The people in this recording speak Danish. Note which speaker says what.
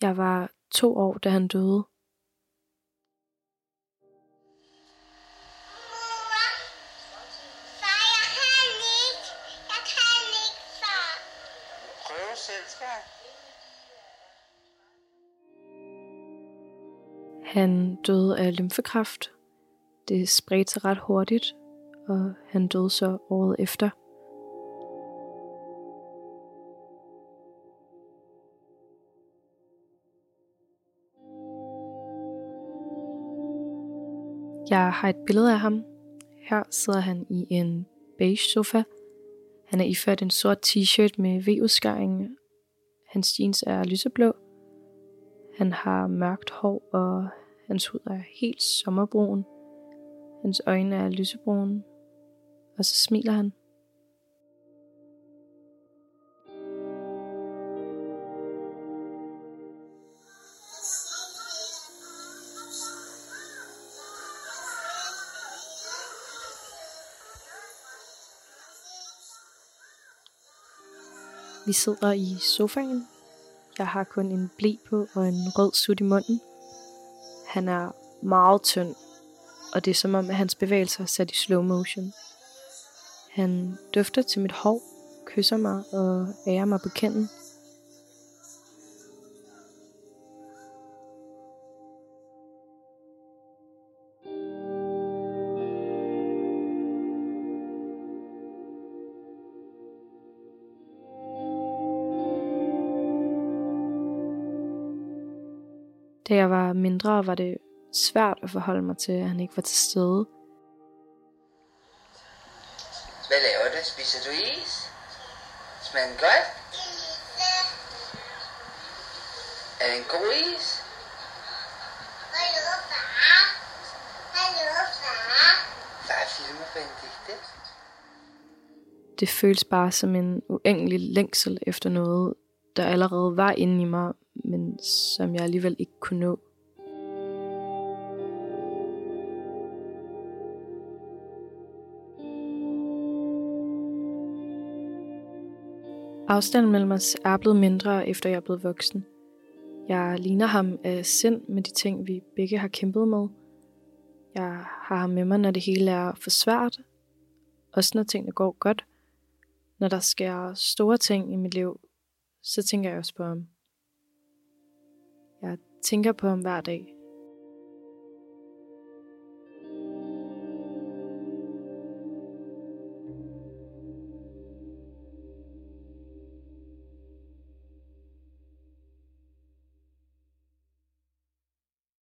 Speaker 1: Jeg var to år, da han døde. Han døde af lymfekræft. Det spredte sig ret hurtigt, og han døde så året efter. Jeg har et billede af ham. Her sidder han i en beige sofa. Han er iført en sort t-shirt med V-udskæring. Hans jeans er lyseblå. Han har mørkt hår, og hans hud er helt sommerbrun. Hans øjne er lysebrune. Og så smiler han. Vi sidder i sofaen. Jeg har kun en blæ på og en rød sut i munden. Han er meget tynd, og det er som om, at hans bevægelser er sat i slow motion. Han dufter til mit hår, kysser mig og ærer mig på kenden. Da jeg var mindre, var det svært at forholde mig til, at han ikke var til stede.
Speaker 2: Hvad laver du? Spiser du is? Smager den godt? Er det en god is?
Speaker 3: Hallo, far. Hallo, far.
Speaker 2: Far filmer Benedikte.
Speaker 1: Det føles bare som en uendelig længsel efter noget, der allerede var inde i mig, men som jeg alligevel ikke kunne nå. Afstanden mellem os er blevet mindre, efter jeg er blevet voksen. Jeg ligner ham af sind med de ting, vi begge har kæmpet med. Jeg har ham med mig, når det hele er for svært. Også når tingene går godt. Når der sker store ting i mit liv, så tænker jeg også på ham. Jeg tænker på ham hver dag.